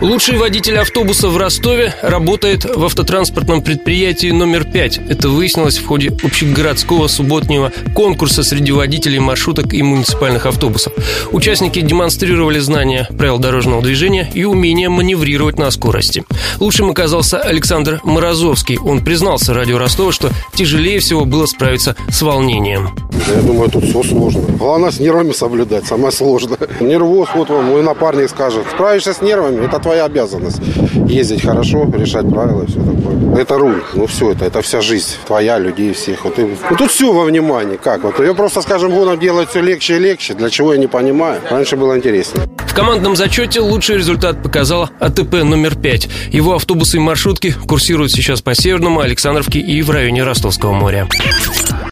Лучший водитель автобуса в Ростове работает в автотранспортном предприятии номер 5. Это выяснилось в ходе общегородского субботнего конкурса среди водителей маршруток и муниципальных автобусов. Участники демонстрировали знания правил дорожного движения и умение маневрировать на скорости. Лучшим оказался Александр Морозовский. Он признался радио Ростова, что тяжелее всего было справиться с волнением. Я думаю, тут все сложно. Главное с нервами соблюдать, самое сложное. Нервоз, вот вам мой напарник скажет, справишься с нервами, это твоя обязанность. Ездить хорошо, решать правила и все такое. Это руль, ну все это, это вся жизнь твоя, людей всех. Вот, и, ну, тут все во внимании, как вот. Я просто, скажем, годом делать все легче и легче, для чего я не понимаю. Раньше было интереснее. В командном зачете лучший результат показал АТП номер 5. Его автобусы и маршрутки курсируют сейчас по Северному, Александровке и в районе Ростовского моря.